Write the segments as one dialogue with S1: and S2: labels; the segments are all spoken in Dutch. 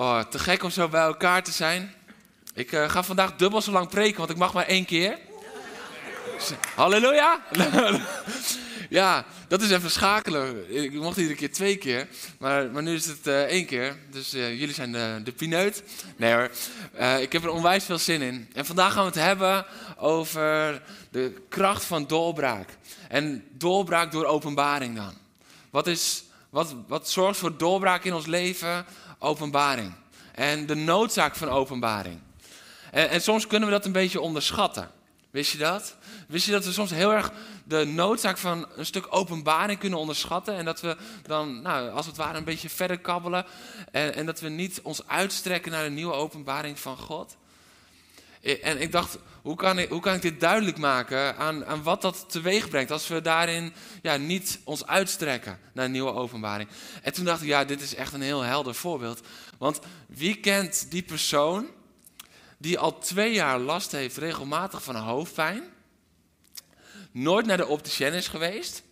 S1: Oh, te gek om zo bij elkaar te zijn. Ik eh, ga vandaag dubbel zo lang preken, want ik mag maar één keer. Halleluja! ja, dat is even schakelen. Ik mocht iedere keer twee keer, maar, maar nu is het eh, één keer. Dus eh, jullie zijn de, de pineut. Nee hoor, ik heb er onwijs veel zin in. En vandaag gaan we het hebben over de kracht van doorbraak. En doorbraak door openbaring dan. Wat, is, wat, wat zorgt voor doorbraak in ons leven? Openbaring. En de noodzaak van openbaring. En, en soms kunnen we dat een beetje onderschatten. Wist je dat? Wist je dat we soms heel erg de noodzaak van een stuk openbaring kunnen onderschatten? En dat we dan, nou, als het ware, een beetje verder kabbelen. En, en dat we niet ons uitstrekken naar een nieuwe openbaring van God? En ik dacht, hoe kan ik, kan ik dit duidelijk maken aan, aan wat dat teweeg brengt als we daarin ja, niet ons uitstrekken naar een nieuwe openbaring? En toen dacht ik, ja, dit is echt een heel helder voorbeeld. Want wie kent die persoon die al twee jaar last heeft regelmatig van hoofdpijn, nooit naar de opticien is geweest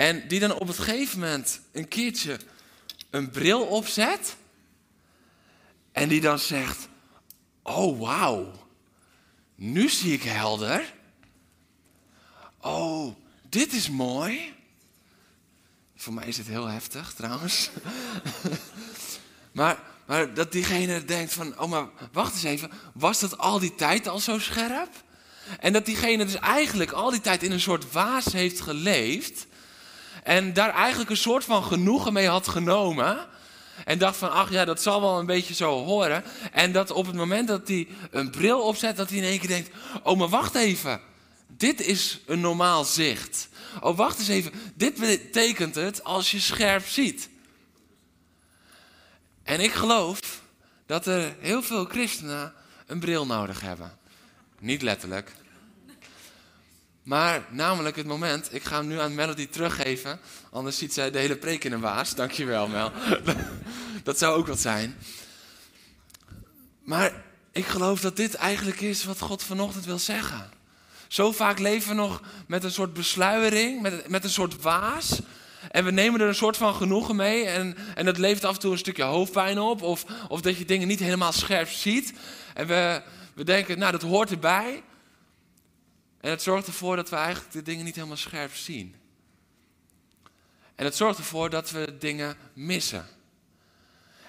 S1: en die dan op het gegeven moment een keertje een bril opzet en die dan zegt, oh wauw, nu zie ik helder. Oh, dit is mooi. Voor mij is het heel heftig trouwens. maar, maar dat diegene denkt van, oh maar wacht eens even, was dat al die tijd al zo scherp? En dat diegene dus eigenlijk al die tijd in een soort waas heeft geleefd. En daar eigenlijk een soort van genoegen mee had genomen. En dacht van, ach ja, dat zal wel een beetje zo horen. En dat op het moment dat hij een bril opzet, dat hij in één keer denkt, oh maar wacht even. Dit is een normaal zicht. Oh wacht eens even, dit betekent het als je scherp ziet. En ik geloof dat er heel veel christenen een bril nodig hebben. Niet letterlijk. Maar namelijk het moment, ik ga hem nu aan Melody teruggeven, anders ziet zij de hele preek in een waas. Dankjewel Mel. Dat zou ook wat zijn. Maar ik geloof dat dit eigenlijk is wat God vanochtend wil zeggen. Zo vaak leven we nog met een soort besluiering, met, met een soort waas. En we nemen er een soort van genoegen mee. En, en dat levert af en toe een stukje hoofdpijn op. Of, of dat je dingen niet helemaal scherp ziet. En we, we denken, nou dat hoort erbij. En het zorgt ervoor dat we eigenlijk de dingen niet helemaal scherp zien. En het zorgt ervoor dat we dingen missen.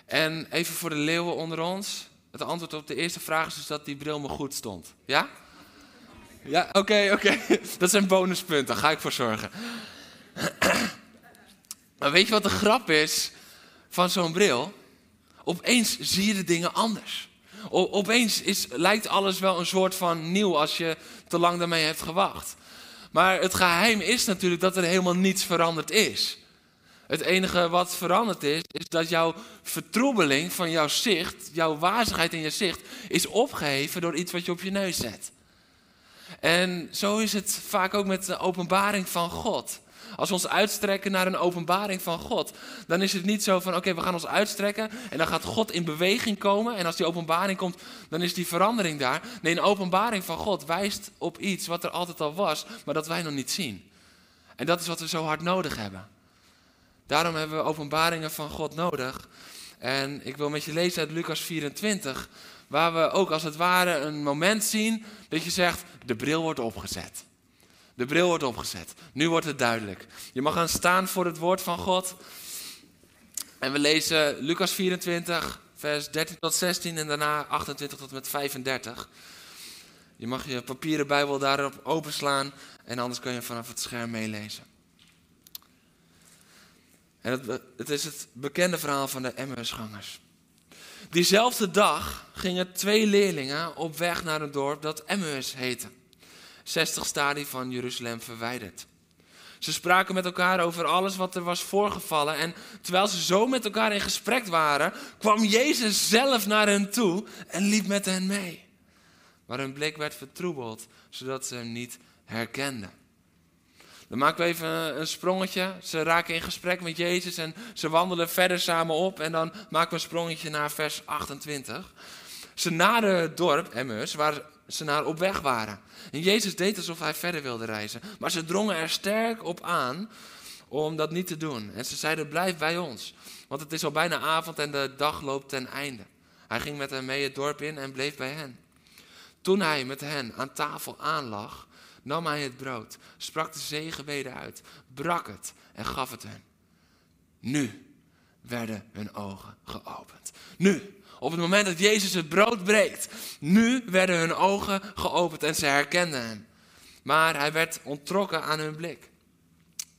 S1: En even voor de leeuwen onder ons. Het antwoord op de eerste vraag is dus dat die bril me goed stond. Ja? Ja, oké, oké. Dat zijn bonuspunten, daar ga ik voor zorgen. Maar weet je wat de grap is van zo'n bril? Opeens zie je de dingen anders. Opeens is, lijkt alles wel een soort van nieuw als je te lang daarmee hebt gewacht. Maar het geheim is natuurlijk dat er helemaal niets veranderd is. Het enige wat veranderd is, is dat jouw vertroebeling van jouw zicht, jouw wazigheid in je zicht, is opgeheven door iets wat je op je neus zet. En zo is het vaak ook met de openbaring van God. Als we ons uitstrekken naar een openbaring van God, dan is het niet zo van oké, we gaan ons uitstrekken en dan gaat God in beweging komen. En als die openbaring komt, dan is die verandering daar. Nee, een openbaring van God wijst op iets wat er altijd al was, maar dat wij nog niet zien. En dat is wat we zo hard nodig hebben. Daarom hebben we openbaringen van God nodig. En ik wil met je lezen uit Lucas 24, waar we ook als het ware een moment zien dat je zegt, de bril wordt opgezet. De bril wordt opgezet. Nu wordt het duidelijk. Je mag gaan staan voor het woord van God. En we lezen Lucas 24, vers 13 tot 16 en daarna 28 tot met 35. Je mag je papieren Bijbel daarop openslaan en anders kun je vanaf het scherm meelezen. En het, het is het bekende verhaal van de Emmausgangers. Diezelfde dag gingen twee leerlingen op weg naar een dorp dat Emmaus heette. 60 stadie van Jeruzalem verwijderd. Ze spraken met elkaar over alles wat er was voorgevallen. En terwijl ze zo met elkaar in gesprek waren, kwam Jezus zelf naar hen toe en liep met hen mee. Maar hun blik werd vertroebeld, zodat ze hem niet herkenden. Dan maken we even een sprongetje. Ze raken in gesprek met Jezus en ze wandelen verder samen op. En dan maken we een sprongetje naar vers 28. Ze naderen het dorp, Emmaus, waar ze naar op weg waren. En Jezus deed alsof hij verder wilde reizen. Maar ze drongen er sterk op aan om dat niet te doen. En ze zeiden, blijf bij ons. Want het is al bijna avond en de dag loopt ten einde. Hij ging met hen mee het dorp in en bleef bij hen. Toen hij met hen aan tafel aanlag, nam hij het brood, sprak de zegenbeden uit, brak het en gaf het hen. Nu werden hun ogen geopend. Nu, op het moment dat Jezus het brood breekt, nu werden hun ogen geopend en ze herkenden hem. Maar hij werd onttrokken aan hun blik.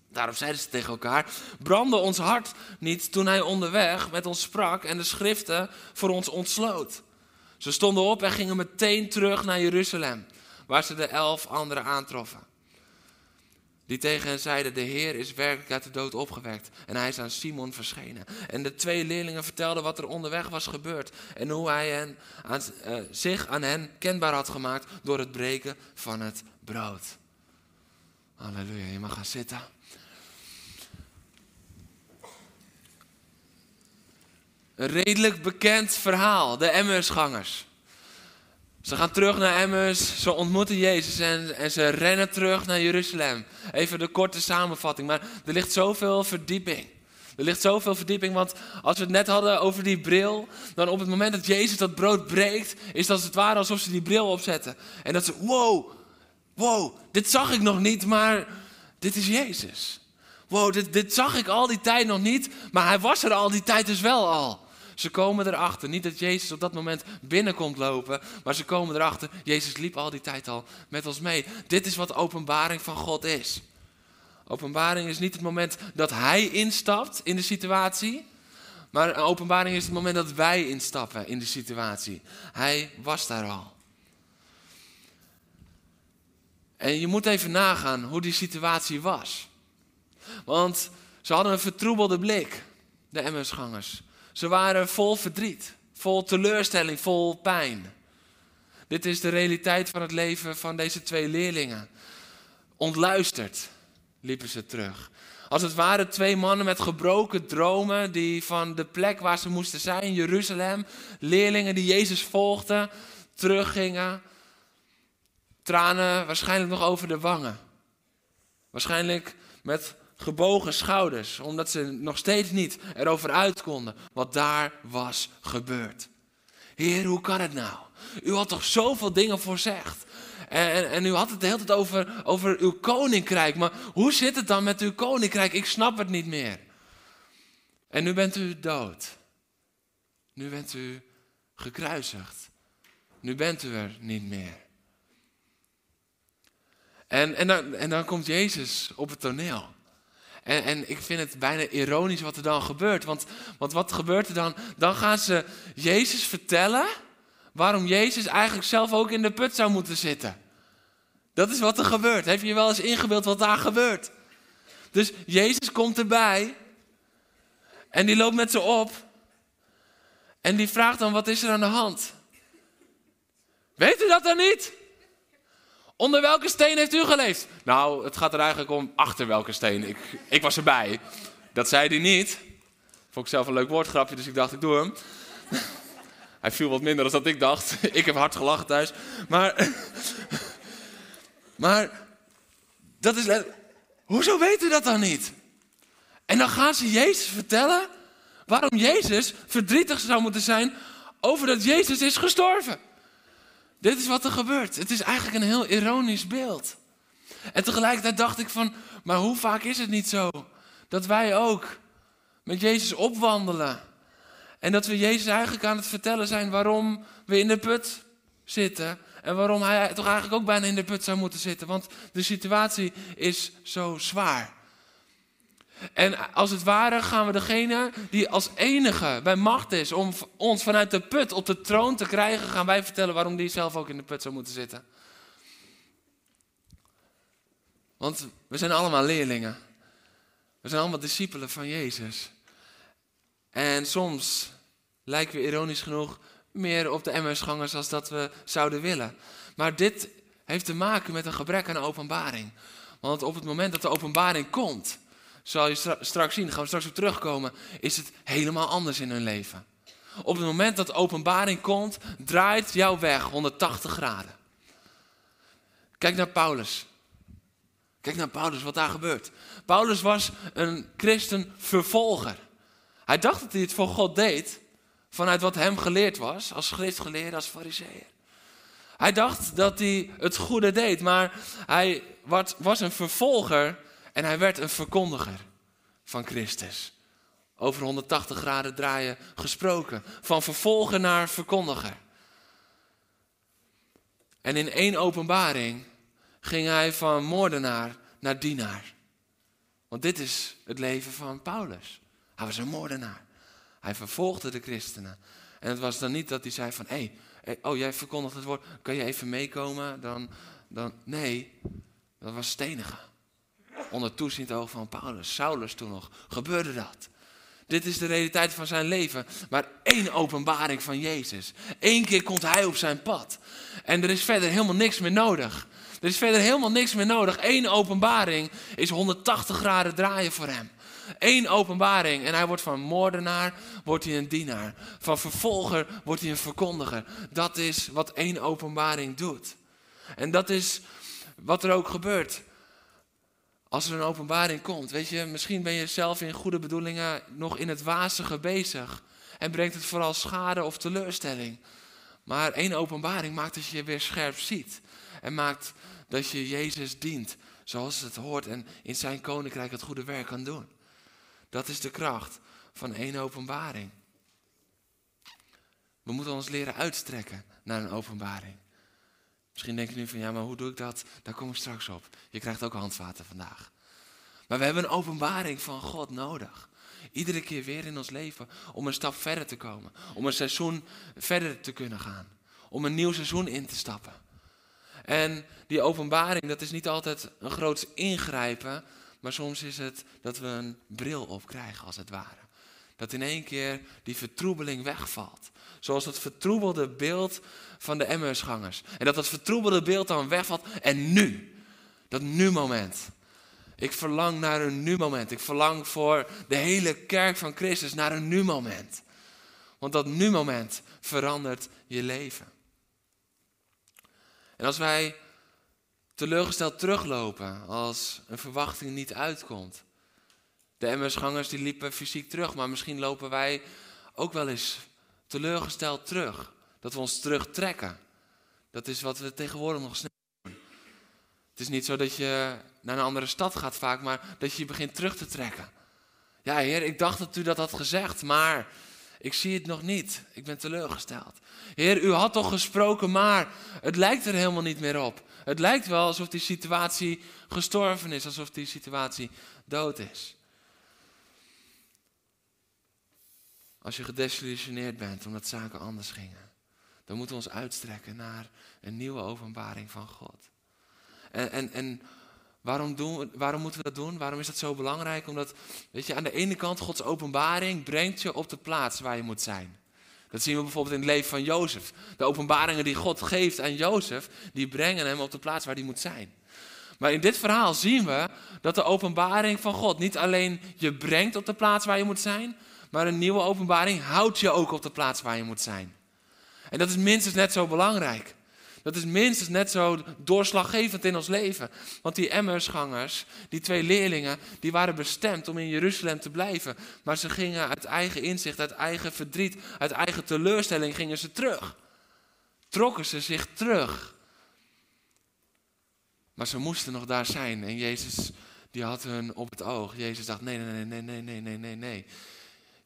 S1: Daarop zeiden ze tegen elkaar: brandde ons hart niet toen hij onderweg met ons sprak en de schriften voor ons ontsloot. Ze stonden op en gingen meteen terug naar Jeruzalem, waar ze de elf anderen aantroffen. Die tegen hen zeiden: De Heer is werkelijk uit de dood opgewekt. En hij is aan Simon verschenen. En de twee leerlingen vertelden wat er onderweg was gebeurd. En hoe hij aan, uh, zich aan hen kenbaar had gemaakt door het breken van het brood. Halleluja, je mag gaan zitten. Een redelijk bekend verhaal, de Emmersgangers. Ze gaan terug naar Emmers, ze ontmoeten Jezus en, en ze rennen terug naar Jeruzalem. Even de korte samenvatting, maar er ligt zoveel verdieping. Er ligt zoveel verdieping, want als we het net hadden over die bril, dan op het moment dat Jezus dat brood breekt, is het als het ware alsof ze die bril opzetten. En dat ze, wow, wow, dit zag ik nog niet, maar dit is Jezus. Wow, dit, dit zag ik al die tijd nog niet, maar hij was er al die tijd dus wel al. Ze komen erachter, niet dat Jezus op dat moment binnenkomt lopen, maar ze komen erachter, Jezus liep al die tijd al met ons mee. Dit is wat openbaring van God is. Openbaring is niet het moment dat Hij instapt in de situatie, maar openbaring is het moment dat wij instappen in de situatie. Hij was daar al. En je moet even nagaan hoe die situatie was. Want ze hadden een vertroebelde blik, de Emmersgangers. Ze waren vol verdriet, vol teleurstelling, vol pijn. Dit is de realiteit van het leven van deze twee leerlingen. Ontluisterd liepen ze terug. Als het waren twee mannen met gebroken dromen die van de plek waar ze moesten zijn, Jeruzalem, leerlingen die Jezus volgden, teruggingen. Tranen waarschijnlijk nog over de wangen. Waarschijnlijk met gebogen schouders, omdat ze nog steeds niet erover uit konden wat daar was gebeurd. Heer, hoe kan het nou? U had toch zoveel dingen voorzegd? En, en, u had het de hele tijd over, over uw koninkrijk. Maar hoe zit het dan met uw koninkrijk? Ik snap het niet meer. En nu bent u dood. Nu bent u gekruisigd. Nu bent u er niet meer. En, en, dan, en dan komt Jezus op het toneel. En, en, ik vind het bijna ironisch wat er dan gebeurt. Want, want wat gebeurt er dan? Dan gaan ze Jezus vertellen waarom Jezus eigenlijk zelf ook in de put zou moeten zitten. Dat is wat er gebeurt. Heb je wel eens ingebeeld wat daar gebeurt? Dus Jezus komt erbij en die loopt met ze op en die vraagt dan wat is er aan de hand? Weet u dat dan niet? Onder welke steen heeft u geleefd? Nou, het gaat er eigenlijk om achter welke steen. Ik, ik was erbij. Dat zei hij niet. Vond ik zelf een leuk woordgrapje, dus ik dacht, ik doe hem. Hij viel wat minder dan dat ik dacht. Ik heb hard gelachen thuis. Maar, maar dat is. Hoezo weet u dat dan niet? En dan gaan ze Jezus vertellen waarom Jezus verdrietig zou moeten zijn over dat Jezus is gestorven. Dit is wat er gebeurt. Het is eigenlijk een heel ironisch beeld. En tegelijkertijd dacht ik van, maar hoe vaak is het niet zo dat wij ook met Jezus opwandelen? En dat we Jezus eigenlijk aan het vertellen zijn waarom we in de put zitten. En waarom hij toch eigenlijk ook bijna in de put zou moeten zitten. Want de situatie is zo zwaar. En als het ware gaan we degene die als enige bij macht is om ons vanuit de put op de troon te krijgen, gaan wij vertellen waarom die zelf ook in de put zou moeten zitten. Want we zijn allemaal leerlingen. We zijn allemaal discipelen van Jezus. En soms lijken we ironisch genoeg meer op de MS-gangers als dat we zouden willen. Maar dit heeft te maken met een gebrek aan openbaring. Want op het moment dat de openbaring komt, zal je straks zien, gaan we straks op terugkomen, is het helemaal anders in hun leven. Op het moment dat openbaring komt, draait jouw weg 180 graden. Kijk naar Paulus. Kijk naar Paulus, wat daar gebeurt. Paulus was een christenvervolger. Hij dacht dat hij het voor God deed, vanuit wat hem geleerd was, als schriftgeleerde, als fariseer. Hij dacht dat hij het goede deed, maar hij was een vervolger en hij werd een verkondiger van Christus. Over 180 graden draaien gesproken. Van vervolger naar verkondiger. En in één openbaring ging hij van moordenaar naar dienaar. Want dit is het leven van Paulus. Hij was een moordenaar. Hij vervolgde de christenen. En het was dan niet dat hij zei van, hé, hey, oh jij verkondigt het woord, kan je even meekomen? Dan, dan, nee, dat was stenigen. Onder toezicht oog van Paulus, Saulus toen nog, gebeurde dat. Dit is de realiteit van zijn leven. Maar één openbaring van Jezus. Eén keer komt hij op zijn pad. En er is verder helemaal niks meer nodig. Er is verder helemaal niks meer nodig. Eén openbaring is 180 graden draaien voor hem. Eén openbaring en hij wordt van moordenaar, wordt hij een dienaar. Van vervolger wordt hij een verkondiger. Dat is wat één openbaring doet. En dat is wat er ook gebeurt. Als er een openbaring komt, weet je, misschien ben je zelf in goede bedoelingen nog in het wazige bezig. En brengt het vooral schade of teleurstelling. Maar één openbaring maakt dat je je weer scherp ziet. En maakt dat je Jezus dient zoals het hoort en in zijn koninkrijk het goede werk kan doen. Dat is de kracht van één openbaring. We moeten ons leren uitstrekken naar een openbaring. Misschien denk je nu van ja, maar hoe doe ik dat? Daar kom ik straks op. Je krijgt ook handvaten vandaag. Maar we hebben een openbaring van God nodig. Iedere keer weer in ons leven om een stap verder te komen. Om een seizoen verder te kunnen gaan. Om een nieuw seizoen in te stappen. En die openbaring, dat is niet altijd een groot ingrijpen. Maar soms is het dat we een bril op krijgen, als het ware. Dat in één keer die vertroebeling wegvalt. Zoals het vertroebelde beeld van de Emmersgangers. En dat dat vertroebelde beeld dan wegvalt. En nu, dat nu-moment. Ik verlang naar een nu-moment. Ik verlang voor de hele kerk van Christus naar een nu-moment. Want dat nu-moment verandert je leven. En als wij teleurgesteld teruglopen als een verwachting niet uitkomt. De Emmersgangers die liepen fysiek terug, maar misschien lopen wij ook wel eens teleurgesteld terug. Dat we ons terugtrekken. Dat is wat we tegenwoordig nog snel doen. Het is niet zo dat je naar een andere stad gaat vaak, maar dat je je begint terug te trekken. Ja, heer, ik dacht dat u dat had gezegd, maar ik zie het nog niet. Ik ben teleurgesteld. Heer, u had toch gesproken, maar het lijkt er helemaal niet meer op. Het lijkt wel alsof die situatie gestorven is, alsof die situatie dood is. Als je gedesillusioneerd bent omdat zaken anders gingen, dan moeten we ons uitstrekken naar een nieuwe openbaring van God. En, en, en waarom, doen waarom moeten we dat doen? Waarom is dat zo belangrijk? Omdat, weet je, aan de ene kant Gods openbaring brengt je op de plaats waar je moet zijn. Dat zien we bijvoorbeeld in het leven van Jozef. De openbaringen die God geeft aan Jozef, die brengen hem op de plaats waar hij moet zijn. Maar in dit verhaal zien we dat de openbaring van God niet alleen je brengt op de plaats waar je moet zijn, maar een nieuwe openbaring houdt je ook op de plaats waar je moet zijn. En dat is minstens net zo belangrijk. Dat is minstens net zo doorslaggevend in ons leven. Want die Emmersgangers, die twee leerlingen, die waren bestemd om in Jeruzalem te blijven. Maar ze gingen uit eigen inzicht, uit eigen verdriet, uit eigen teleurstelling gingen ze terug. Trokken ze zich terug. Maar ze moesten nog daar zijn. En Jezus, die had hun op het oog. Jezus dacht, nee, nee, nee, nee, nee, nee, nee, nee.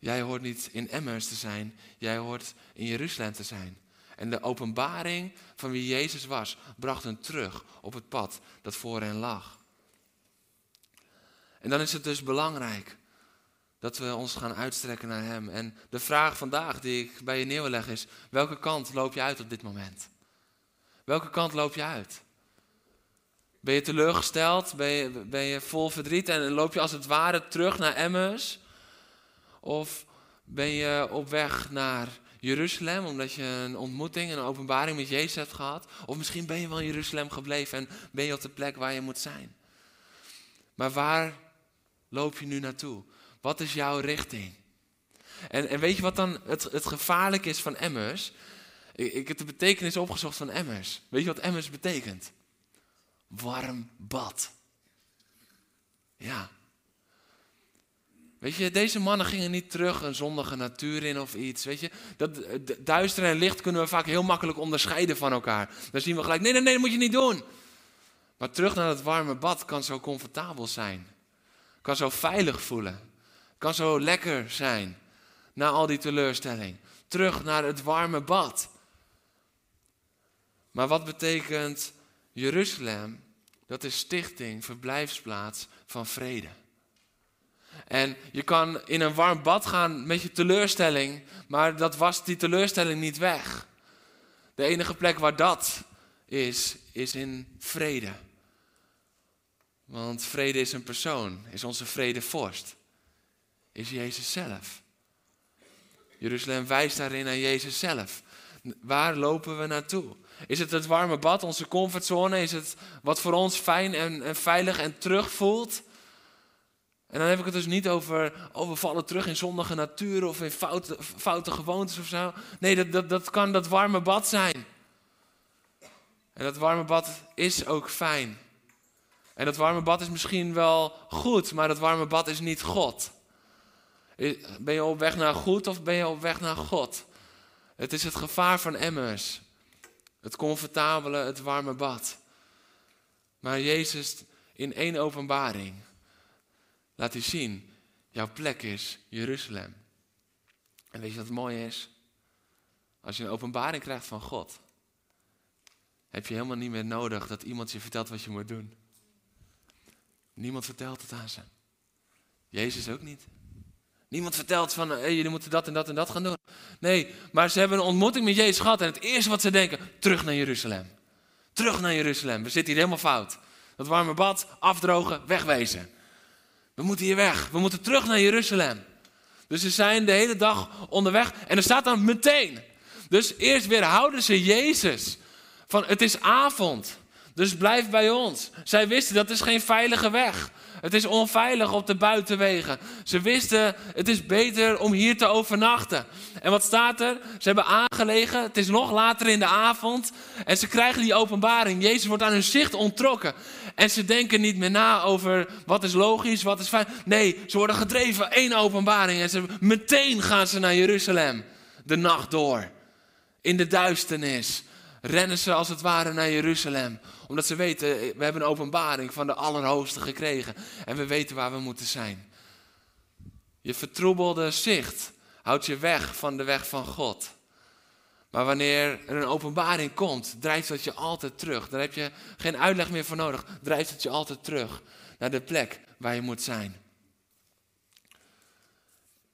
S1: Jij hoort niet in Emmers te zijn. Jij hoort in Jeruzalem te zijn. En de openbaring van wie Jezus was, bracht hen terug op het pad dat voor hen lag. En dan is het dus belangrijk dat we ons gaan uitstrekken naar Hem. En de vraag vandaag die ik bij je neerleg is, welke kant loop je uit op dit moment? Welke kant loop je uit? Ben je teleurgesteld? Ben je, ben je vol verdriet en loop je als het ware terug naar Emmaus? Of ben je op weg naar Jeruzalem omdat je een ontmoeting, een openbaring met Jezus hebt gehad? Of misschien ben je wel in Jeruzalem gebleven en ben je op de plek waar je moet zijn? Maar waar loop je nu naartoe? Wat is jouw richting? En, en weet je wat dan het, het gevaarlijk is van Emmers? Ik, ik heb de betekenis opgezocht van Emmers. Weet je wat Emmers betekent? Warm bad. Ja. Weet je, deze mannen gingen niet terug een zondige natuur in of iets. Weet je, dat duister en licht kunnen we vaak heel makkelijk onderscheiden van elkaar. Dan zien we gelijk, nee, nee, nee, dat moet je niet doen. Maar terug naar het warme bad kan zo comfortabel zijn. Kan zo veilig voelen. Kan zo lekker zijn. Na al die teleurstelling. Terug naar het warme bad. Maar wat betekent Jeruzalem? Dat is stichting, verblijfsplaats van vrede. En je kan in een warm bad gaan met je teleurstelling, maar dat was die teleurstelling niet weg. De enige plek waar dat is, is in vrede. Want vrede is een persoon, is onze vredevorst, is Jezus zelf. Jeruzalem wijst daarin naar Jezus zelf. Waar lopen we naartoe? Is het het warme bad, onze comfortzone? Is het wat voor ons fijn en, en veilig en terug voelt? En dan heb ik het dus niet over, oh, we vallen terug in zondige natuur of in foute, foute gewoontes of zo. Nee, dat, dat, dat kan dat warme bad zijn. En dat warme bad is ook fijn. En dat warme bad is misschien wel goed, maar dat warme bad is niet God. Ben je op weg naar goed of ben je op weg naar God? Het is het gevaar van emmers. Het comfortabele, het warme bad. Maar Jezus in één openbaring laat hij zien, jouw plek is Jeruzalem. En weet je wat mooi is? Als je een openbaring krijgt van God, heb je helemaal niet meer nodig dat iemand je vertelt wat je moet doen. Niemand vertelt het aan ze. Jezus ook niet. Niemand vertelt van, hey, jullie moeten dat en dat en dat gaan doen. Nee, maar ze hebben een ontmoeting met Jezus gehad. En het eerste wat ze denken, terug naar Jeruzalem. Terug naar Jeruzalem. We zitten hier helemaal fout. Dat warme bad, afdrogen, wegwezen. We moeten hier weg. We moeten terug naar Jeruzalem. Dus ze zijn de hele dag onderweg. En er staat dan meteen. Dus eerst weer houden ze Jezus. Van het is avond. Dus blijf bij ons. Zij wisten dat is geen veilige weg. Het is onveilig op de buitenwegen. Ze wisten, het is beter om hier te overnachten. En wat staat er? Ze hebben aangelegen, het is nog later in de avond. En ze krijgen die openbaring. Jezus wordt aan hun zicht ontrokken. En ze denken niet meer na over wat is logisch, wat is fijn. Nee, ze worden gedreven, één openbaring. En ze, meteen gaan ze naar Jeruzalem. De nacht door. In de duisternis rennen ze als het ware naar Jeruzalem. Omdat ze weten, we hebben een openbaring van de Allerhoogste gekregen. En we weten waar we moeten zijn. Je vertroebelde zicht houdt je weg van de weg van God. Maar wanneer er een openbaring komt, drijft dat je altijd terug. Daar heb je geen uitleg meer voor nodig. Drijft het je altijd terug naar de plek waar je moet zijn.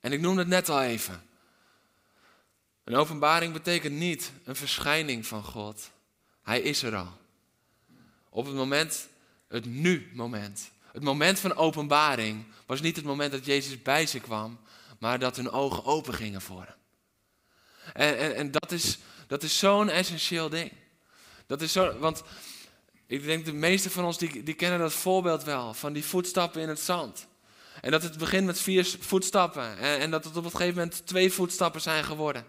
S1: En ik noemde het net al even. Een openbaring betekent niet een verschijning van God. Hij is er al. Op het moment, het nu-moment. Het moment van openbaring was niet het moment dat Jezus bij ze kwam, maar dat hun ogen open gingen voor hem. En, en, en dat is, dat is zo'n essentieel ding. Dat is zo, want ik denk de meeste van ons die, die kennen dat voorbeeld wel, van die voetstappen in het zand. En dat het begint met vier voetstappen en, en dat het op een gegeven moment twee voetstappen zijn geworden.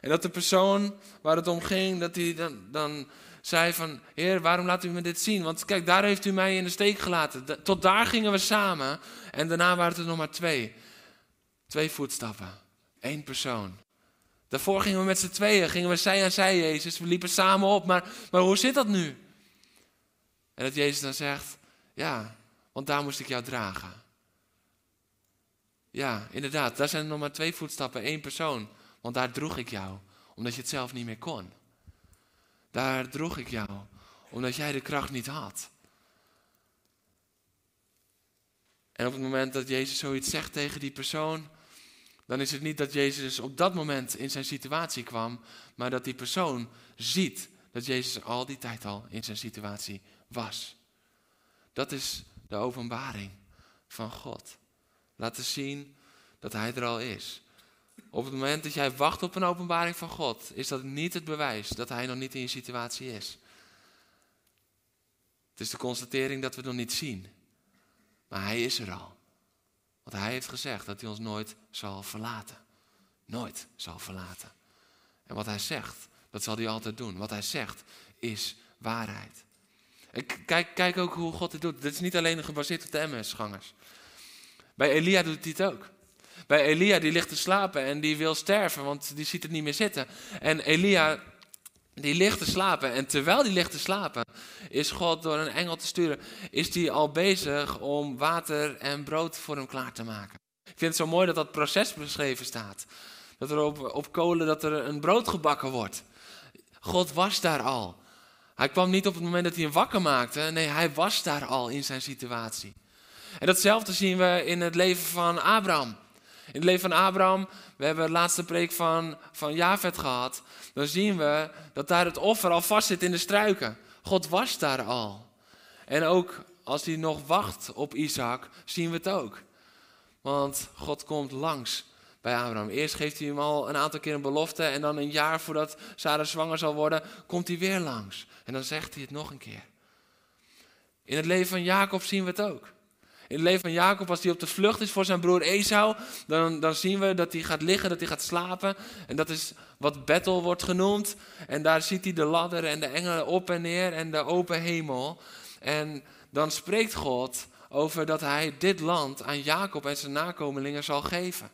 S1: En dat de persoon waar het om ging, dat hij dan, dan zei van, Heer, waarom laat u me dit zien? Want kijk, daar heeft u mij in de steek gelaten. Tot daar gingen we samen en daarna waren het er nog maar twee. Twee voetstappen. Eén persoon. Daarvoor gingen we met z'n tweeën, gingen we zij aan zij, Jezus. We liepen samen op, maar, maar hoe zit dat nu? En dat Jezus dan zegt, ja, want daar moest ik jou dragen. Ja, inderdaad, daar zijn nog maar twee voetstappen, één persoon. Want daar droeg ik jou, omdat je het zelf niet meer kon. Daar droeg ik jou, omdat jij de kracht niet had. En op het moment dat Jezus zoiets zegt tegen die persoon, dan is het niet dat Jezus op dat moment in zijn situatie kwam, maar dat die persoon ziet dat Jezus al die tijd al in zijn situatie was. Dat is de openbaring van God. Laten zien dat Hij er al is. Op het moment dat jij wacht op een openbaring van God, is dat niet het bewijs dat Hij nog niet in je situatie is. Het is de constatering dat we het nog niet zien. Maar Hij is er al. Want Hij heeft gezegd dat Hij ons nooit zal verlaten. Nooit zal verlaten. En wat Hij zegt, dat zal Hij altijd doen. Wat Hij zegt is waarheid. Kijk, kijk ook hoe God dit doet. Dit is niet alleen gebaseerd op de MS-gangers. Bij Elia doet hij het ook. Bij Elia, die ligt te slapen en die wil sterven, want die ziet het niet meer zitten. En Elia, die ligt te slapen. En terwijl die ligt te slapen, is God door een engel te sturen, is die al bezig om water en brood voor hem klaar te maken. Ik vind het zo mooi dat dat proces beschreven staat. Dat er op, op kolen dat er een brood gebakken wordt. God was daar al. Hij kwam niet op het moment dat hij hem wakker maakte. Nee, hij was daar al in zijn situatie. En datzelfde zien we in het leven van Abraham. In het leven van Abraham, we hebben de laatste preek van, van Javed gehad. Dan zien we dat daar het offer al vast zit in de struiken. God was daar al. En ook als hij nog wacht op Isaac, zien we het ook. Want God komt langs bij Abraham. Eerst geeft hij hem al een aantal keer een belofte. En dan een jaar voordat Sarah zwanger zal worden, komt hij weer langs. En dan zegt hij het nog een keer. In het leven van Jacob zien we het ook. In het leven van Jacob, als hij op de vlucht is voor zijn broer Esau, dan, dan zien we dat hij gaat liggen, dat hij gaat slapen. En dat is wat Bethel wordt genoemd. En daar ziet hij de ladder en de engelen op en neer en de open hemel. En dan spreekt God over dat hij dit land aan Jacob en zijn nakomelingen zal geven.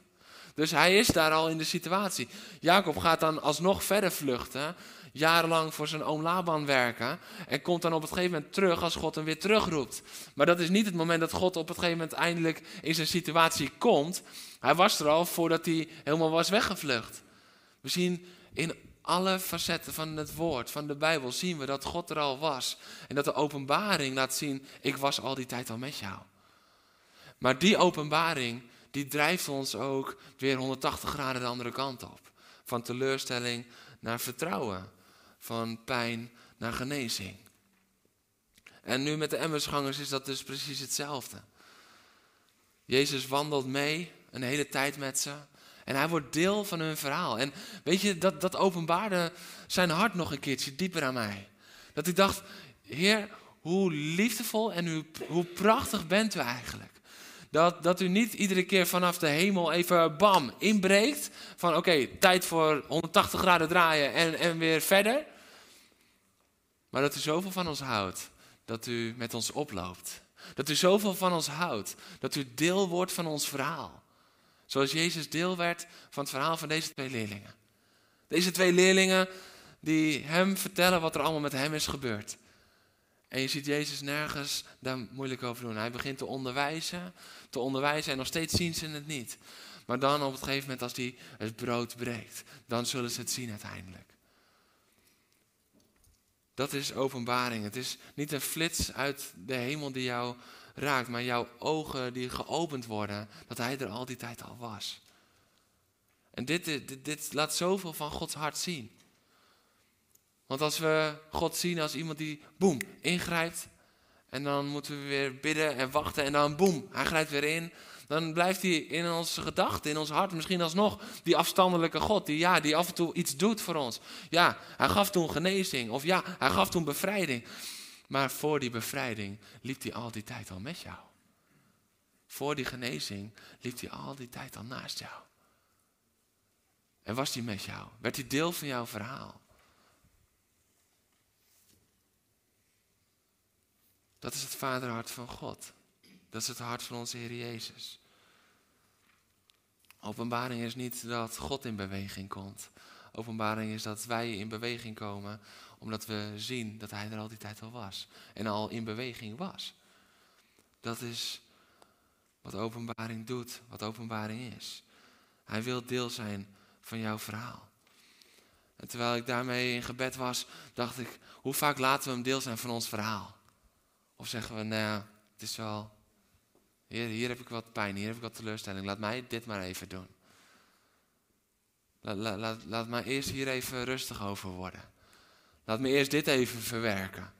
S1: Dus hij is daar al in de situatie. Jacob gaat dan alsnog verder vluchten, jarenlang voor zijn oom Laban werken en komt dan op het gegeven moment terug als God hem weer terugroept. Maar dat is niet het moment dat God op het gegeven moment eindelijk in zijn situatie komt. Hij was er al voordat hij helemaal was weggevlucht. We zien in alle facetten van het woord, van de Bijbel, zien we dat God er al was. En dat de openbaring laat zien, ik was al die tijd al met jou. Maar die openbaring, die drijft ons ook weer 180 graden de andere kant op. Van teleurstelling naar vertrouwen. Van pijn naar genezing. En nu met de emmersgangers is dat dus precies hetzelfde. Jezus wandelt mee een hele tijd met ze. En hij wordt deel van hun verhaal. En weet je, dat, dat openbaarde zijn hart nog een keertje dieper aan mij. Dat ik dacht, Heer, hoe liefdevol en hoe, hoe prachtig bent u eigenlijk. Dat, dat u niet iedere keer vanaf de hemel even bam inbreekt. Van oké, tijd voor 180 graden draaien en, en weer verder. Maar dat u zoveel van ons houdt dat u met ons oploopt. Dat u zoveel van ons houdt dat u deel wordt van ons verhaal. Zoals Jezus deel werd van het verhaal van deze twee leerlingen. Deze twee leerlingen die hem vertellen wat er allemaal met hem is gebeurd. En je ziet Jezus nergens daar moeilijk over doen. Hij begint te onderwijzen, te onderwijzen en nog steeds zien ze het niet. Maar dan op het gegeven moment als hij het brood breekt, dan zullen ze het zien uiteindelijk. Dat is openbaring. Het is niet een flits uit de hemel die jou raakt, maar jouw ogen die geopend worden, dat hij er al die tijd al was. En dit, dit, dit laat zoveel van Gods hart zien. Want als we God zien als iemand die, boem, ingrijpt. En dan moeten we weer bidden en wachten. En dan, boem, hij grijpt weer in. Dan blijft hij in onze gedachten, in ons hart, misschien alsnog die afstandelijke God. Die, ja, die af en toe iets doet voor ons. Ja, hij gaf toen genezing. Of ja, hij gaf toen bevrijding. Maar voor die bevrijding liep hij al die tijd al met jou. Voor die genezing liep hij al die tijd al naast jou. En was hij met jou? Werd hij deel van jouw verhaal? Dat is het vaderhart van God. Dat is het hart van onze Heer Jezus. Openbaring is niet dat God in beweging komt. Openbaring is dat wij in beweging komen omdat we zien dat Hij er al die tijd al was. En al in beweging was. Dat is wat openbaring doet, wat openbaring is. Hij wil deel zijn van jouw verhaal. En terwijl ik daarmee in gebed was, dacht ik, hoe vaak laten we hem deel zijn van ons verhaal? Of zeggen we, nou het is wel, hier, hier heb ik wat pijn, hier heb ik wat teleurstelling, laat mij dit maar even doen. Laat, laat, laat, laat mij eerst hier even rustig over worden. Laat me eerst dit even verwerken.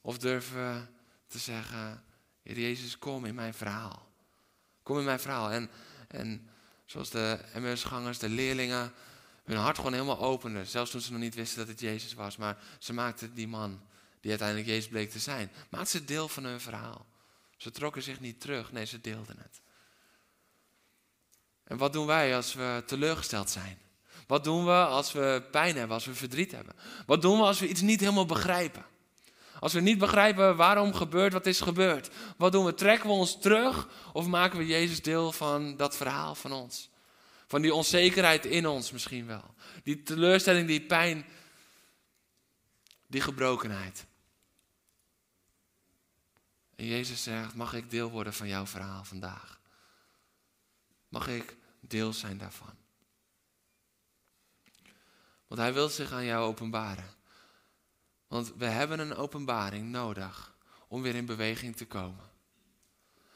S1: Of durven we te zeggen, Heer Jezus, kom in mijn verhaal. Kom in mijn verhaal. En, en zoals de MS-gangers, de leerlingen, hun hart gewoon helemaal openden. Zelfs toen ze nog niet wisten dat het Jezus was. Maar ze maakten die man, die uiteindelijk Jezus bleek te zijn, maakten ze deel van hun verhaal. Ze trokken zich niet terug, nee, ze deelden het. En wat doen wij als we teleurgesteld zijn? Wat doen we als we pijn hebben, als we verdriet hebben? Wat doen we als we iets niet helemaal begrijpen? Als we niet begrijpen waarom gebeurt wat is gebeurd. Wat doen we? Trekken we ons terug of maken we Jezus deel van dat verhaal van ons? Van die onzekerheid in ons misschien wel. Die teleurstelling, die pijn, die gebrokenheid. En Jezus zegt, mag ik deel worden van jouw verhaal vandaag? Mag ik deel zijn daarvan? Want hij wil zich aan jou openbaren. Want we hebben een openbaring nodig om weer in beweging te komen.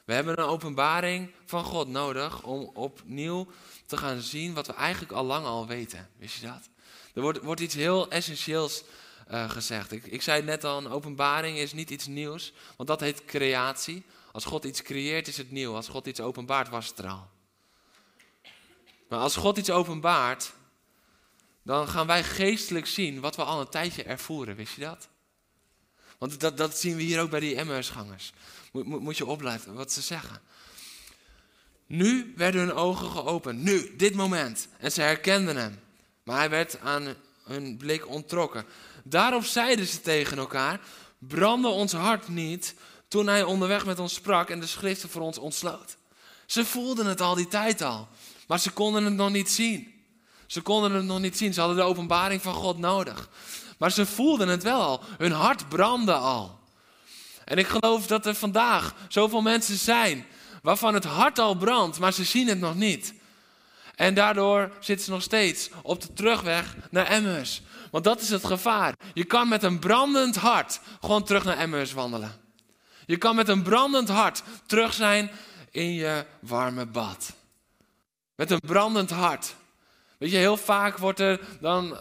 S1: We hebben een openbaring van God nodig om opnieuw te gaan zien wat we eigenlijk al lang al weten. Wist je dat? Er wordt, wordt iets heel essentieels uh, gezegd. Ik, ik zei net al, openbaring is niet iets nieuws, want dat heet creatie. Als God iets creëert is het nieuw, als God iets openbaart was het er al. Maar als God iets openbaart, dan gaan wij geestelijk zien wat we al een tijdje ervoeren. Wist je dat? Want dat, dat zien we hier ook bij die Emmausgangers. Moet, moet, moet je opletten wat ze zeggen. Nu werden hun ogen geopend. Nu, dit moment. En ze herkenden hem. Maar hij werd aan hun blik ontrokken. Daarop zeiden ze tegen elkaar: Brandde ons hart niet toen hij onderweg met ons sprak en de schriften voor ons ontsloot. Ze voelden het al die tijd al, maar ze konden het nog niet zien. Ze konden het nog niet zien. Ze hadden de openbaring van God nodig. Maar ze voelden het wel al. Hun hart brandde al. En ik geloof dat er vandaag zoveel mensen zijn waarvan het hart al brandt, maar ze zien het nog niet. En daardoor zitten ze nog steeds op de terugweg naar Emmaus. Want dat is het gevaar. Je kan met een brandend hart gewoon terug naar Emmaus wandelen. Je kan met een brandend hart terug zijn in je warme bad. Met een brandend hart. Weet je, heel vaak wordt er dan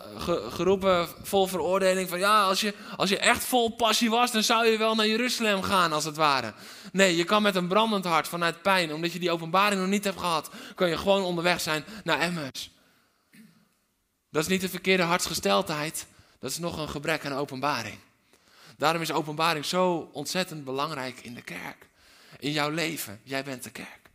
S1: geroepen vol veroordeling van ja, als je, als je echt vol passie was, dan zou je wel naar Jeruzalem gaan als het ware. Nee, je kan met een brandend hart vanuit pijn, omdat je die openbaring nog niet hebt gehad, kan je gewoon onderweg zijn naar Emmaus. Dat is niet de verkeerde hartsgesteldheid, dat is nog een gebrek aan openbaring. Daarom is openbaring zo ontzettend belangrijk in de kerk. In jouw leven, jij bent de kerk.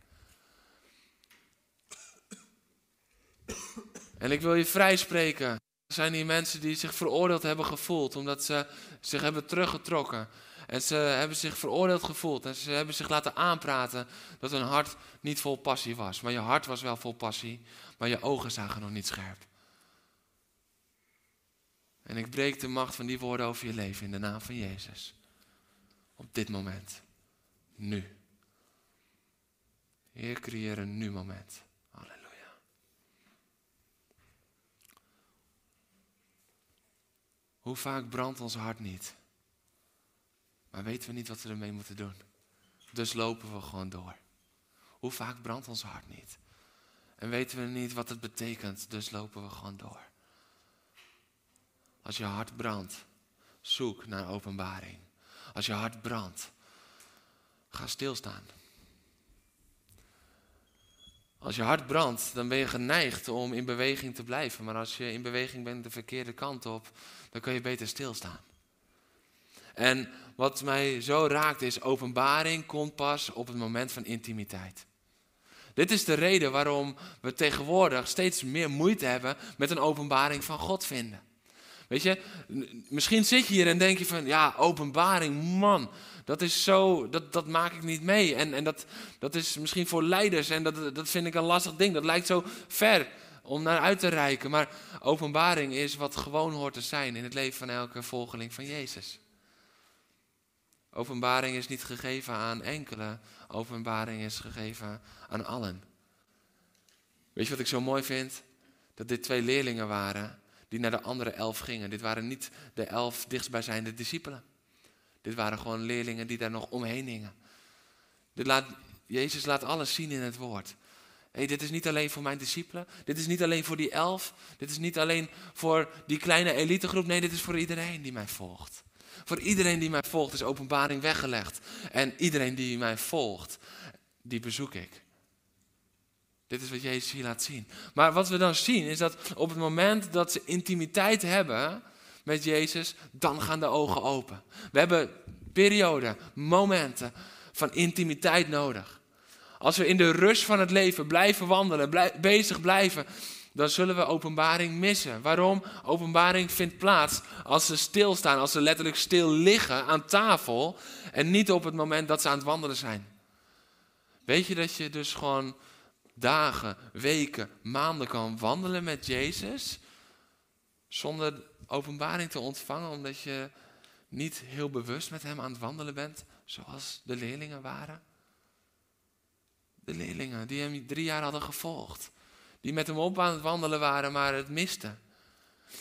S1: En ik wil je vrijspreken. Er zijn hier mensen die zich veroordeeld hebben gevoeld omdat ze zich hebben teruggetrokken. En ze hebben zich veroordeeld gevoeld en ze hebben zich laten aanpraten dat hun hart niet vol passie was. Maar je hart was wel vol passie, maar je ogen zagen nog niet scherp. En ik breek de macht van die woorden over je leven in de naam van Jezus. Op dit moment. Nu. Heer, creëer een nu moment. Hoe vaak brandt ons hart niet? Maar weten we niet wat we ermee moeten doen. Dus lopen we gewoon door. Hoe vaak brandt ons hart niet? En weten we niet wat het betekent, dus lopen we gewoon door. Als je hart brandt, zoek naar openbaring. Als je hart brandt, ga stilstaan. Als je hart brandt, dan ben je geneigd om in beweging te blijven. Maar als je in beweging bent de verkeerde kant op, dan kun je beter stilstaan. En wat mij zo raakt is, openbaring komt pas op het moment van intimiteit. Dit is de reden waarom we tegenwoordig steeds meer moeite hebben met een openbaring van God vinden. Weet je, misschien zit je hier en denk je van, ja, openbaring, man, dat is zo, dat, dat maak ik niet mee. En, en dat, dat is misschien voor leiders en dat, dat vind ik een lastig ding. Dat lijkt zo ver om naar uit te reiken. Maar openbaring is wat gewoon hoort te zijn in het leven van elke volgeling van Jezus. Openbaring is niet gegeven aan enkele, openbaring is gegeven aan allen. Weet je wat ik zo mooi vind? Dat dit twee leerlingen waren die naar de andere elf gingen. Dit waren niet de elf dichtstbijzijnde discipelen. Dit waren gewoon leerlingen die daar nog omheen hingen. Dit laat, Jezus laat alles zien in het woord. Hey, dit is niet alleen voor mijn discipelen. Dit is niet alleen voor die elf. Dit is niet alleen voor die kleine elitegroep. Nee, dit is voor iedereen die mij volgt. Voor iedereen die mij volgt is openbaring weggelegd. En iedereen die mij volgt, die bezoek ik. Dit is wat Jezus hier laat zien. Maar wat we dan zien is dat op het moment dat ze intimiteit hebben met Jezus, dan gaan de ogen open. We hebben perioden, momenten van intimiteit nodig. Als we in de rust van het leven blijven wandelen, bezig blijven, dan zullen we openbaring missen. Waarom? Openbaring vindt plaats als ze stilstaan, als ze letterlijk stil liggen aan tafel en niet op het moment dat ze aan het wandelen zijn. Weet je dat je dus gewoon dagen, weken, maanden kan wandelen met Jezus zonder openbaring te ontvangen, omdat je niet heel bewust met Hem aan het wandelen bent, zoals de leerlingen waren? De leerlingen die Hem drie jaar hadden gevolgd die met hem op aan het wandelen waren, maar het misten.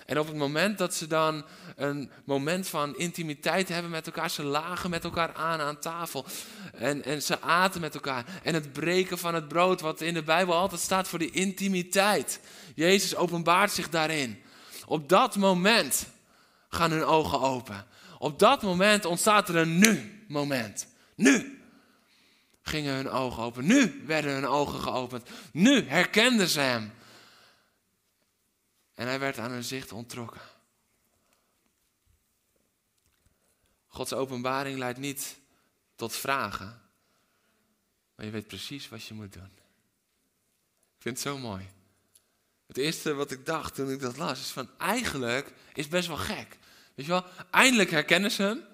S1: En op het moment dat ze dan een moment van intimiteit hebben met elkaar, ze lagen met elkaar aan aan tafel en, en ze aten met elkaar. En het breken van het brood, wat in de Bijbel altijd staat voor de intimiteit. Jezus openbaart zich daarin. Op dat moment gaan hun ogen open. Op dat moment ontstaat er een nu-moment. Nu gingen hun ogen open. Nu werden hun ogen geopend. Nu herkenden ze hem. En hij werd aan hun zicht ontrokken. Gods openbaring leidt niet tot vragen, maar je weet precies wat je moet doen. Ik vind het zo mooi. Het eerste wat ik dacht toen ik dat las, is van eigenlijk is best wel gek. Weet je wel, eindelijk herkennen ze hem.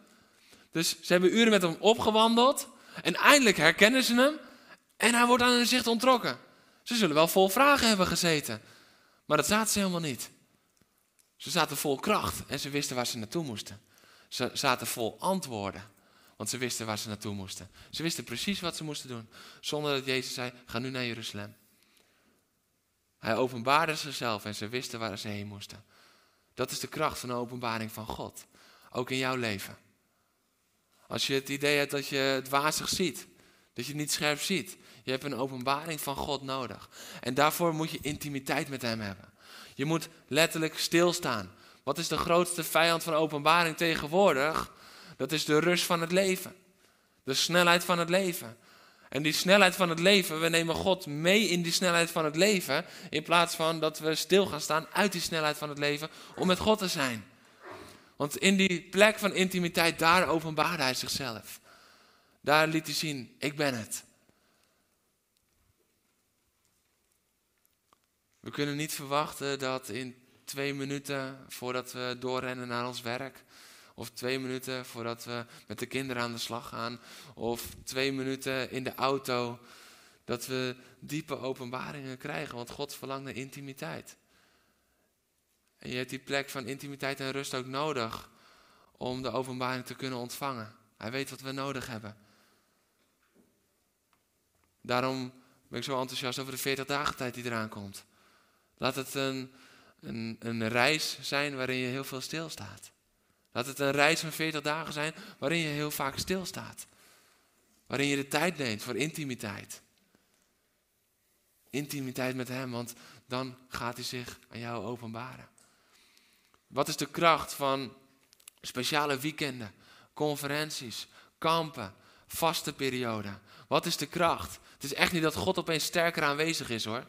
S1: Dus ze hebben uren met hem opgewandeld. En eindelijk herkennen ze hem en hij wordt aan hun zicht ontrokken. Ze zullen wel vol vragen hebben gezeten, maar dat zaten ze helemaal niet. Ze zaten vol kracht en ze wisten waar ze naartoe moesten. Ze zaten vol antwoorden, want ze wisten waar ze naartoe moesten. Ze wisten precies wat ze moesten doen, zonder dat Jezus zei, ga nu naar Jeruzalem. Hij openbaarde zichzelf en ze wisten waar ze heen moesten. Dat is de kracht van de openbaring van God, ook in jouw leven. Als je het idee hebt dat je het wazig ziet, dat je het niet scherp ziet. Je hebt een openbaring van God nodig. En daarvoor moet je intimiteit met Hem hebben. Je moet letterlijk stilstaan. Wat is de grootste vijand van openbaring tegenwoordig? Dat is de rust van het leven. De snelheid van het leven. En die snelheid van het leven, we nemen God mee in die snelheid van het leven. In plaats van dat we stil gaan staan uit die snelheid van het leven om met God te zijn. Want in die plek van intimiteit, daar openbaarde hij zichzelf. Daar liet hij zien, ik ben het. We kunnen niet verwachten dat in twee minuten voordat we doorrennen naar ons werk, of twee minuten voordat we met de kinderen aan de slag gaan, of twee minuten in de auto, dat we diepe openbaringen krijgen, want God verlangt naar intimiteit. En je hebt die plek van intimiteit en rust ook nodig om de openbaring te kunnen ontvangen. Hij weet wat we nodig hebben. Daarom ben ik zo enthousiast over de 40 dagen tijd die eraan komt. Laat het een, een, reis zijn waarin je heel veel stilstaat. Laat het een reis van 40 dagen zijn waarin je heel vaak stilstaat. Waarin je de tijd neemt voor intimiteit. Intimiteit met Hem, want dan gaat Hij zich aan jou openbaren. Wat is de kracht van speciale weekenden, conferenties, kampen, vaste perioden? Wat is de kracht? Het is echt niet dat God opeens sterker aanwezig is hoor.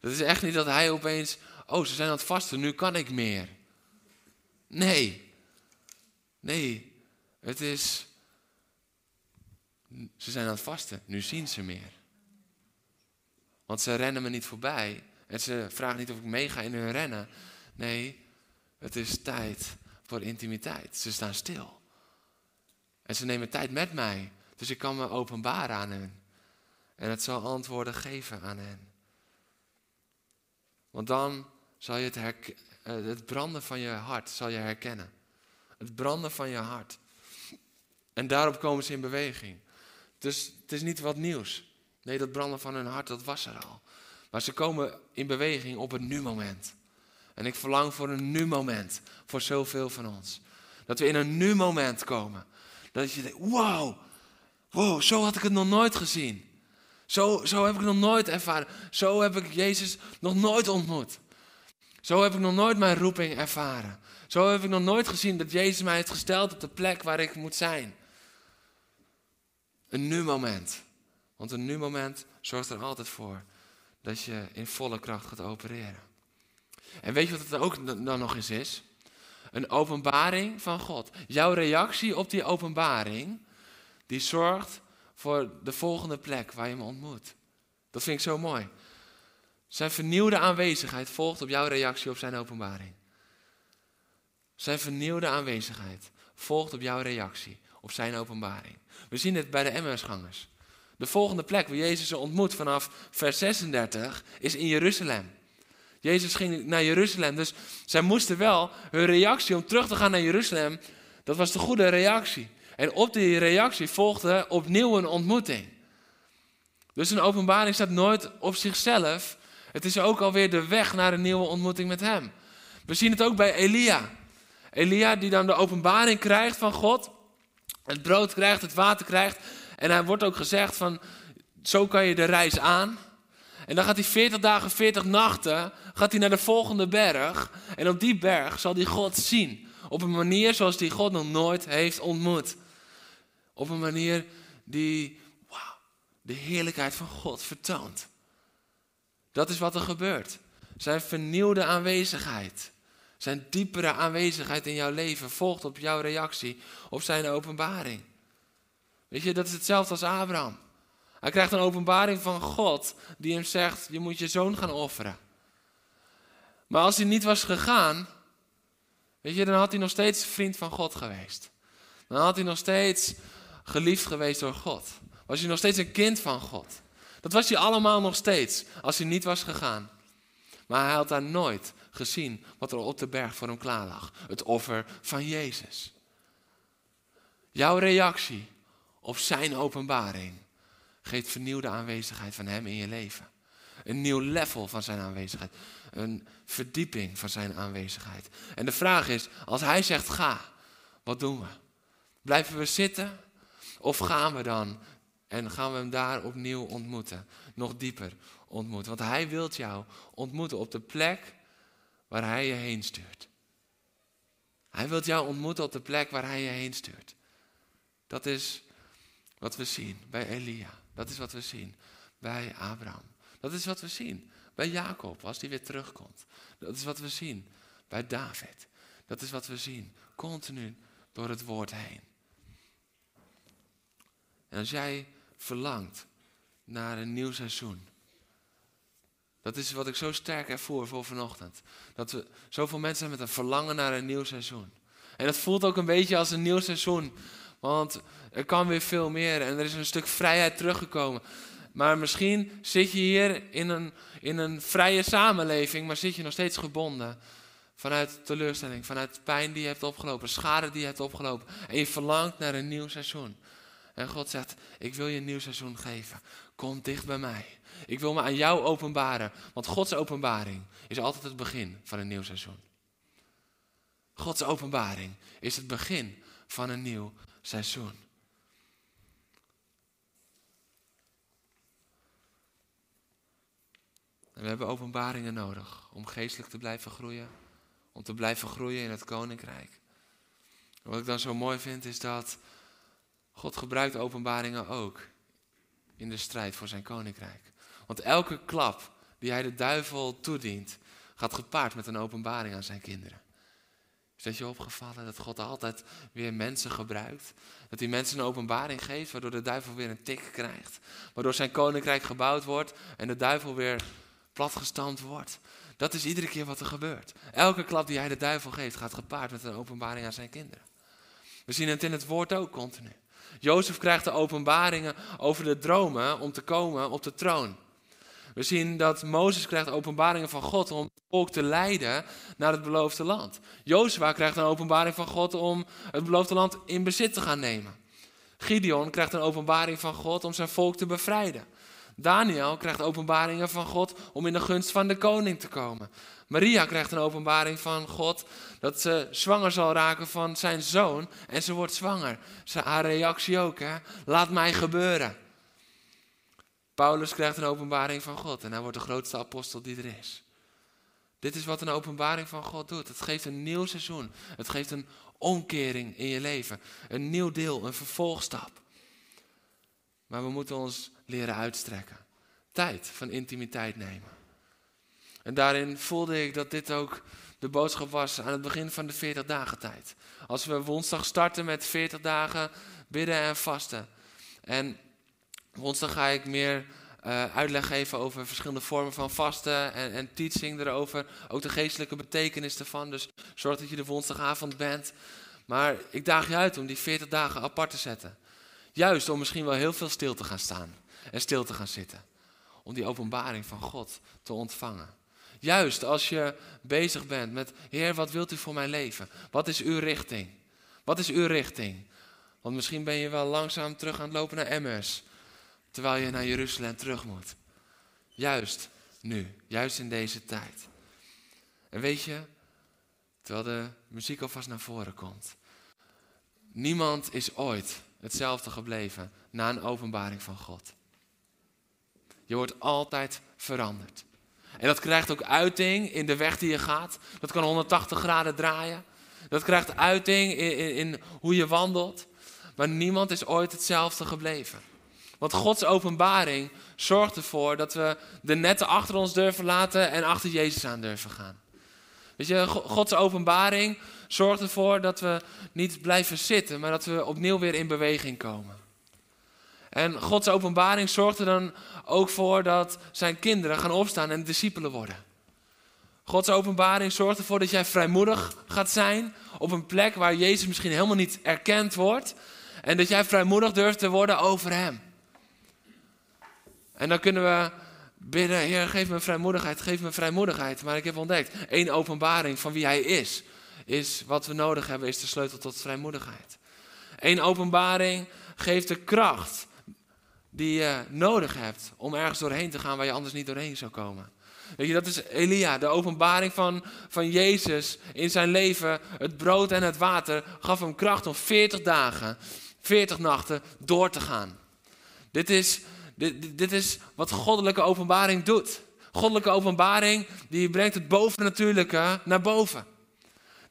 S1: Het is echt niet dat hij opeens, oh ze zijn aan het vasten, nu kan ik meer. Nee. Nee. Het is, ze zijn aan het vasten, nu zien ze meer. Want ze rennen me niet voorbij. En ze vragen niet of ik meega in hun rennen. Nee, het is tijd voor intimiteit. Ze staan stil. En ze nemen tijd met mij. Dus ik kan me openbaren aan hen. En het zal antwoorden geven aan hen. Want dan zal je het, eh, het branden van je hart zal je herkennen. Het branden van je hart. En daarop komen ze in beweging. Dus het is niet wat nieuws. Nee, dat branden van hun hart, dat was er al. Maar ze komen in beweging op het nu-moment. En ik verlang voor een nu-moment voor zoveel van ons. Dat we in een nu-moment komen. Dat je denkt, wow, wow, zo had ik het nog nooit gezien. Zo, zo heb ik nog nooit ervaren. Zo heb ik Jezus nog nooit ontmoet. Zo heb ik nog nooit mijn roeping ervaren. Zo heb ik nog nooit gezien dat Jezus mij heeft gesteld op de plek waar ik moet zijn. Een nu-moment. Want een nu-moment zorgt er altijd voor dat je in volle kracht gaat opereren. En weet je wat het ook dan nog eens is? Een openbaring van God. Jouw reactie op die openbaring, die zorgt voor de volgende plek waar je hem ontmoet. Dat vind ik zo mooi. Zijn vernieuwde aanwezigheid volgt op jouw reactie op zijn openbaring. Zijn vernieuwde aanwezigheid volgt op jouw reactie op zijn openbaring. We zien het bij de Emmausgangers. De volgende plek waar Jezus ze ontmoet vanaf vers 36 is in Jeruzalem. Jezus ging naar Jeruzalem, dus zij moesten wel hun reactie om terug te gaan naar Jeruzalem, dat was de goede reactie. En op die reactie volgde opnieuw een ontmoeting. Dus een openbaring staat nooit op zichzelf. Het is ook alweer de weg naar een nieuwe ontmoeting met Hem. We zien het ook bij Elia. Elia die dan de openbaring krijgt van God. Het brood krijgt, het water krijgt. En hij wordt ook gezegd van, zo kan je de reis aan. En dan gaat hij 40 dagen, 40 nachten, gaat hij naar de volgende berg. En op die berg zal hij God zien. Op een manier zoals hij God nog nooit heeft ontmoet. Op een manier die wow, de heerlijkheid van God vertoont. Dat is wat er gebeurt. Zijn vernieuwde aanwezigheid. Zijn diepere aanwezigheid in jouw leven volgt op jouw reactie op zijn openbaring. Weet je, dat is hetzelfde als Abraham. Hij krijgt een openbaring van God die hem zegt: Je moet je zoon gaan offeren. Maar als hij niet was gegaan, weet je, dan had hij nog steeds vriend van God geweest. Dan had hij nog steeds geliefd geweest door God. Was hij nog steeds een kind van God. Dat was hij allemaal nog steeds als hij niet was gegaan. Maar hij had daar nooit gezien wat er op de berg voor hem klaar lag. Het offer van Jezus. Jouw reactie op zijn openbaring geeft vernieuwde aanwezigheid van hem in je leven. Een nieuw level van zijn aanwezigheid. Een verdieping van zijn aanwezigheid. En de vraag is, als hij zegt ga, wat doen we? Blijven we zitten? Of gaan we dan en gaan we hem daar opnieuw ontmoeten? Nog dieper ontmoeten. Want hij wil jou ontmoeten op de plek waar hij je heen stuurt. Hij wil jou ontmoeten op de plek waar hij je heen stuurt. Dat is wat we zien bij Elia. Dat is wat we zien bij Abraham. Dat is wat we zien bij Jacob als hij weer terugkomt. Dat is wat we zien bij David. Dat is wat we zien continu door het woord heen. En als jij verlangt naar een nieuw seizoen. Dat is wat ik zo sterk ervoor voor vanochtend. Dat we zoveel mensen zijn met een verlangen naar een nieuw seizoen. En dat voelt ook een beetje als een nieuw seizoen. Want er kan weer veel meer en er is een stuk vrijheid teruggekomen. Maar misschien zit je hier in een, in een vrije samenleving, maar zit je nog steeds gebonden. Vanuit teleurstelling, vanuit pijn die je hebt opgelopen, schade die je hebt opgelopen. En je verlangt naar een nieuw seizoen. En God zegt, ik wil je een nieuw seizoen geven. Kom dicht bij mij. Ik wil me aan jou openbaren. Want Gods openbaring is altijd het begin van een nieuw seizoen. Gods openbaring is het begin van een nieuw seizoen. En we hebben openbaringen nodig om geestelijk te blijven groeien, om te blijven groeien in het koninkrijk. wat ik dan zo mooi vind is dat God gebruikt openbaringen ook in de strijd voor zijn koninkrijk. Want elke klap die hij de duivel toedient, gaat gepaard met een openbaring aan zijn kinderen. Is dat je opgevallen dat God altijd weer mensen gebruikt? Dat hij mensen een openbaring geeft, waardoor de duivel weer een tik krijgt. Waardoor zijn koninkrijk gebouwd wordt en de duivel weer platgestampt wordt. Dat is iedere keer wat er gebeurt. Elke klap die hij de duivel geeft, gaat gepaard met een openbaring aan zijn kinderen. We zien het in het woord ook continu. Jozef krijgt de openbaringen over de dromen om te komen op de troon. We zien dat Mozes krijgt openbaringen van God om het volk te leiden naar het beloofde land. Jozua krijgt een openbaring van God om het beloofde land in bezit te gaan nemen. Gideon krijgt een openbaring van God om zijn volk te bevrijden. Daniel krijgt openbaringen van God om in de gunst van de koning te komen. Maria krijgt een openbaring van God dat ze zwanger zal raken van zijn zoon en ze wordt zwanger. Haar reactie ook, hè? Laat mij gebeuren. Paulus krijgt een openbaring van God en hij wordt de grootste apostel die er is. Dit is wat een openbaring van God doet. Het geeft een nieuw seizoen. Het geeft een omkering in je leven. Een nieuw deel, een vervolgstap. Maar we moeten ons leren uitstrekken. Tijd van intimiteit nemen. En daarin voelde ik dat dit ook de boodschap was aan het begin van de 40 dagen tijd. Als we woensdag starten met 40 dagen bidden en vasten. En woensdag ga ik meer uh, uitleg geven over verschillende vormen van vasten en, en teaching erover. Ook de geestelijke betekenis ervan. Dus zorg dat je de woensdagavond bent. Maar ik daag je uit om die 40 dagen apart te zetten. Juist om misschien wel heel veel stil te gaan staan en stil te gaan zitten. Om die openbaring van God te ontvangen. Juist als je bezig bent met, Heer, wat wilt u voor mijn leven? Wat is uw richting? Wat is uw richting? Want misschien ben je wel langzaam terug aan het lopen naar MS, terwijl je naar Jeruzalem terug moet. Juist nu, juist in deze tijd. En weet je, terwijl de muziek alvast naar voren komt. Niemand is ooit hetzelfde gebleven na een openbaring van God. Je wordt altijd veranderd. En dat krijgt ook uiting in de weg die je gaat. Dat kan 180 graden draaien. Dat krijgt uiting in, hoe je wandelt. Maar niemand is ooit hetzelfde gebleven. Want Gods openbaring zorgt ervoor dat we de netten achter ons durven laten en achter Jezus aan durven gaan. Weet je, Gods openbaring zorgt ervoor dat we niet blijven zitten, maar dat we opnieuw weer in beweging komen. En Gods openbaring zorgt er dan ook voor dat zijn kinderen gaan opstaan en discipelen worden. Gods openbaring zorgt ervoor dat jij vrijmoedig gaat zijn op een plek waar Jezus misschien helemaal niet erkend wordt. En dat jij vrijmoedig durft te worden over Hem. En dan kunnen we bidden, Heer, geef me vrijmoedigheid, geef me vrijmoedigheid. Maar ik heb ontdekt, één openbaring van wie Hij is, is wat we nodig hebben, is de sleutel tot vrijmoedigheid. Eén openbaring geeft de kracht die je nodig hebt om ergens doorheen te gaan waar je anders niet doorheen zou komen. Weet je, dat is Elia, de openbaring van, van Jezus in zijn leven. Het brood en het water gaf hem kracht om 40 dagen, 40 nachten door te gaan. Dit is, dit, dit is wat goddelijke openbaring doet. Goddelijke openbaring die brengt het bovennatuurlijke naar boven.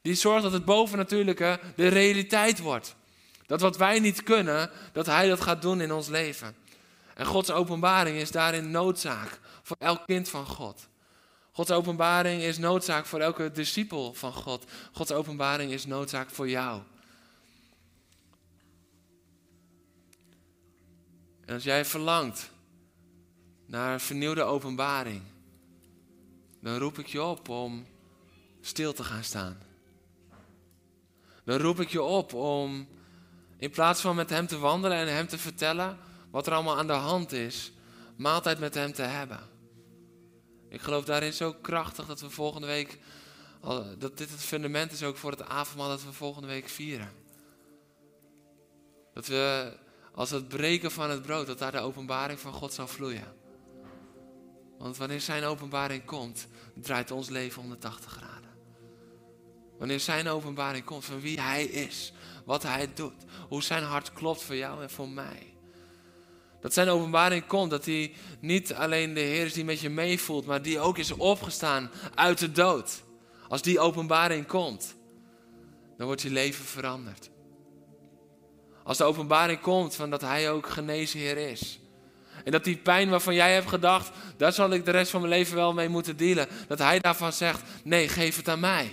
S1: Die zorgt dat het bovennatuurlijke de realiteit wordt. Dat wat wij niet kunnen, dat Hij dat gaat doen in ons leven. En Gods openbaring is daarin noodzaak voor elk kind van God. Gods openbaring is noodzaak voor elke discipel van God. Gods openbaring is noodzaak voor jou. En als jij verlangt naar een vernieuwde openbaring, dan roep ik je op om stil te gaan staan. Dan roep ik je op om in plaats van met Hem te wandelen en Hem te vertellen wat er allemaal aan de hand is, maaltijd met Hem te hebben. Ik geloof daarin zo krachtig dat we volgende week, dat dit het fundament is ook voor het avondmaal dat we volgende week vieren. Dat we als het breken van het brood, dat daar de openbaring van God zal vloeien. Want wanneer Zijn openbaring komt, draait ons leven 180 graden. Wanneer Zijn openbaring komt van wie Hij is, wat Hij doet, hoe Zijn hart klopt voor jou en voor mij. Dat zijn openbaring komt, dat hij niet alleen de Heer is die met je meevoelt, maar die ook is opgestaan uit de dood. Als die openbaring komt, dan wordt je leven veranderd. Als de openbaring komt van dat hij ook genezen Heer is. En dat die pijn waarvan jij hebt gedacht, daar zal ik de rest van mijn leven wel mee moeten dealen. Dat hij daarvan zegt, nee, geef het aan mij.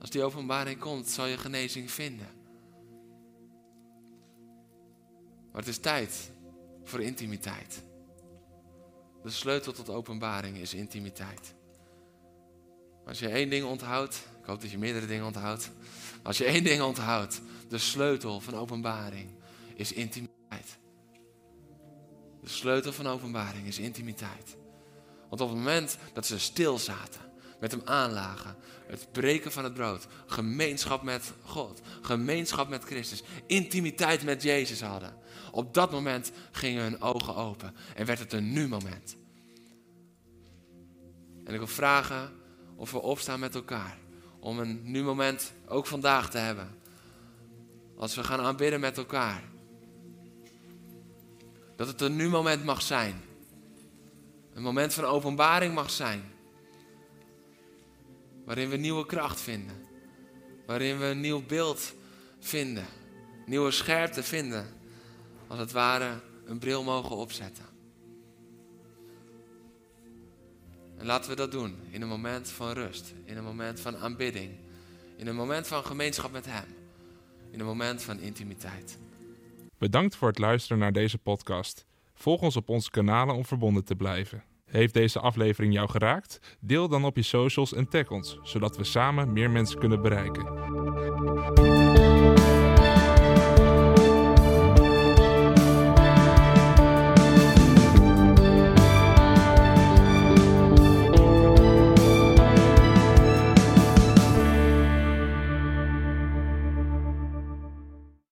S1: Als die openbaring komt, zal je genezing vinden. Maar het is tijd voor intimiteit. De sleutel tot openbaring is intimiteit. Als je één ding onthoudt, ik hoop dat je meerdere dingen onthoudt. Als je één ding onthoudt, de sleutel van openbaring is intimiteit. De sleutel van openbaring is intimiteit. Want op het moment dat ze stil zaten, met hem aanlagen, het breken van het brood, gemeenschap met God, gemeenschap met Christus, intimiteit met Jezus hadden, op dat moment gingen hun ogen open en werd het een nu moment. En ik wil vragen of we opstaan met elkaar om een nu moment ook vandaag te hebben. Als we gaan aanbidden met elkaar. Dat het een nu moment mag zijn. Een moment van openbaring mag zijn. Waarin we nieuwe kracht vinden. Waarin we een nieuw beeld vinden. Nieuwe scherpte vinden. Als het ware een bril mogen opzetten. En laten we dat doen in een moment van rust. In een moment van aanbidding. In een moment van gemeenschap met Hem. In een moment van intimiteit.
S2: Bedankt voor het luisteren naar deze podcast. Volg ons op onze kanalen om verbonden te blijven. Heeft deze aflevering jou geraakt? Deel dan op je socials en tag ons, zodat we samen meer mensen kunnen bereiken.